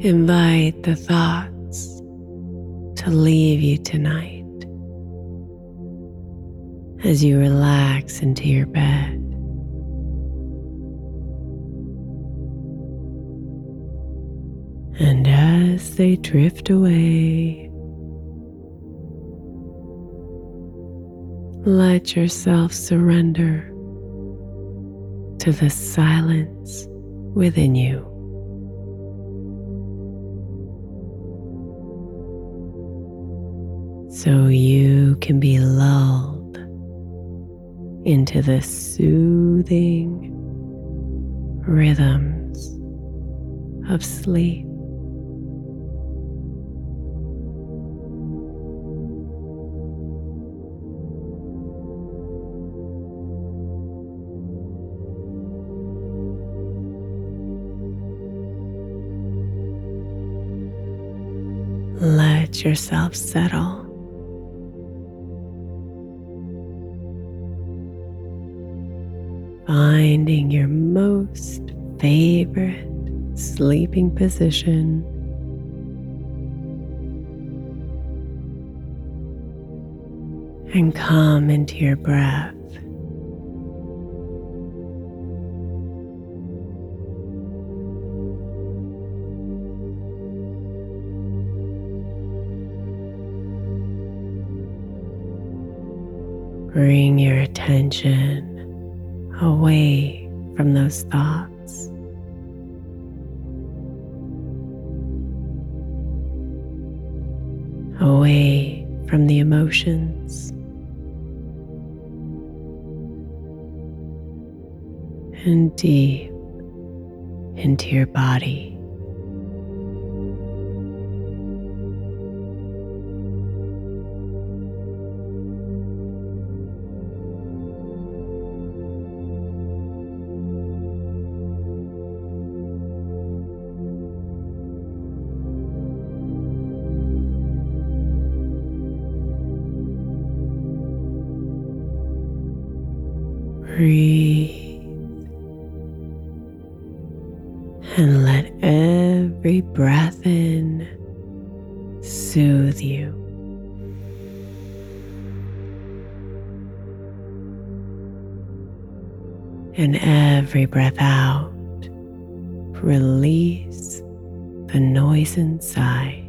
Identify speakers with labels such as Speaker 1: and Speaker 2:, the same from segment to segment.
Speaker 1: Invite the thoughts to leave you tonight as you relax into your bed. And as they drift away, let yourself surrender to the silence within you. So you can be lulled into the soothing rhythms of sleep. Let yourself settle finding your most favorite sleeping position. And come into your breath. Bring your attention away from those thoughts. Away from the emotions. And deep into your body. And let every breath in soothe you. And every breath out, release the noise inside.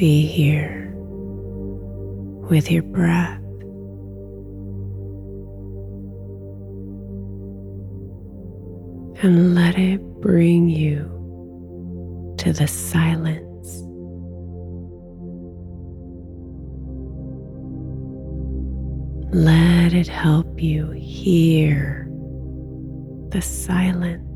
Speaker 1: Be here with your breath. And let it bring you to the silence. Let it help you hear the silence.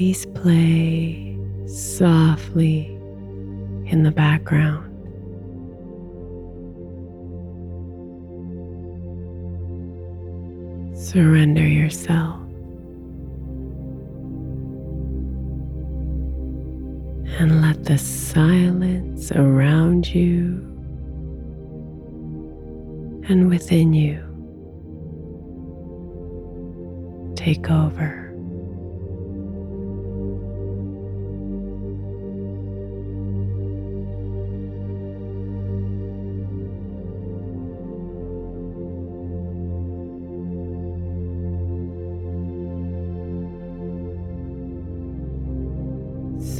Speaker 1: Melodies play softly in the background, surrender yourself. And let the silence around you and within you take over.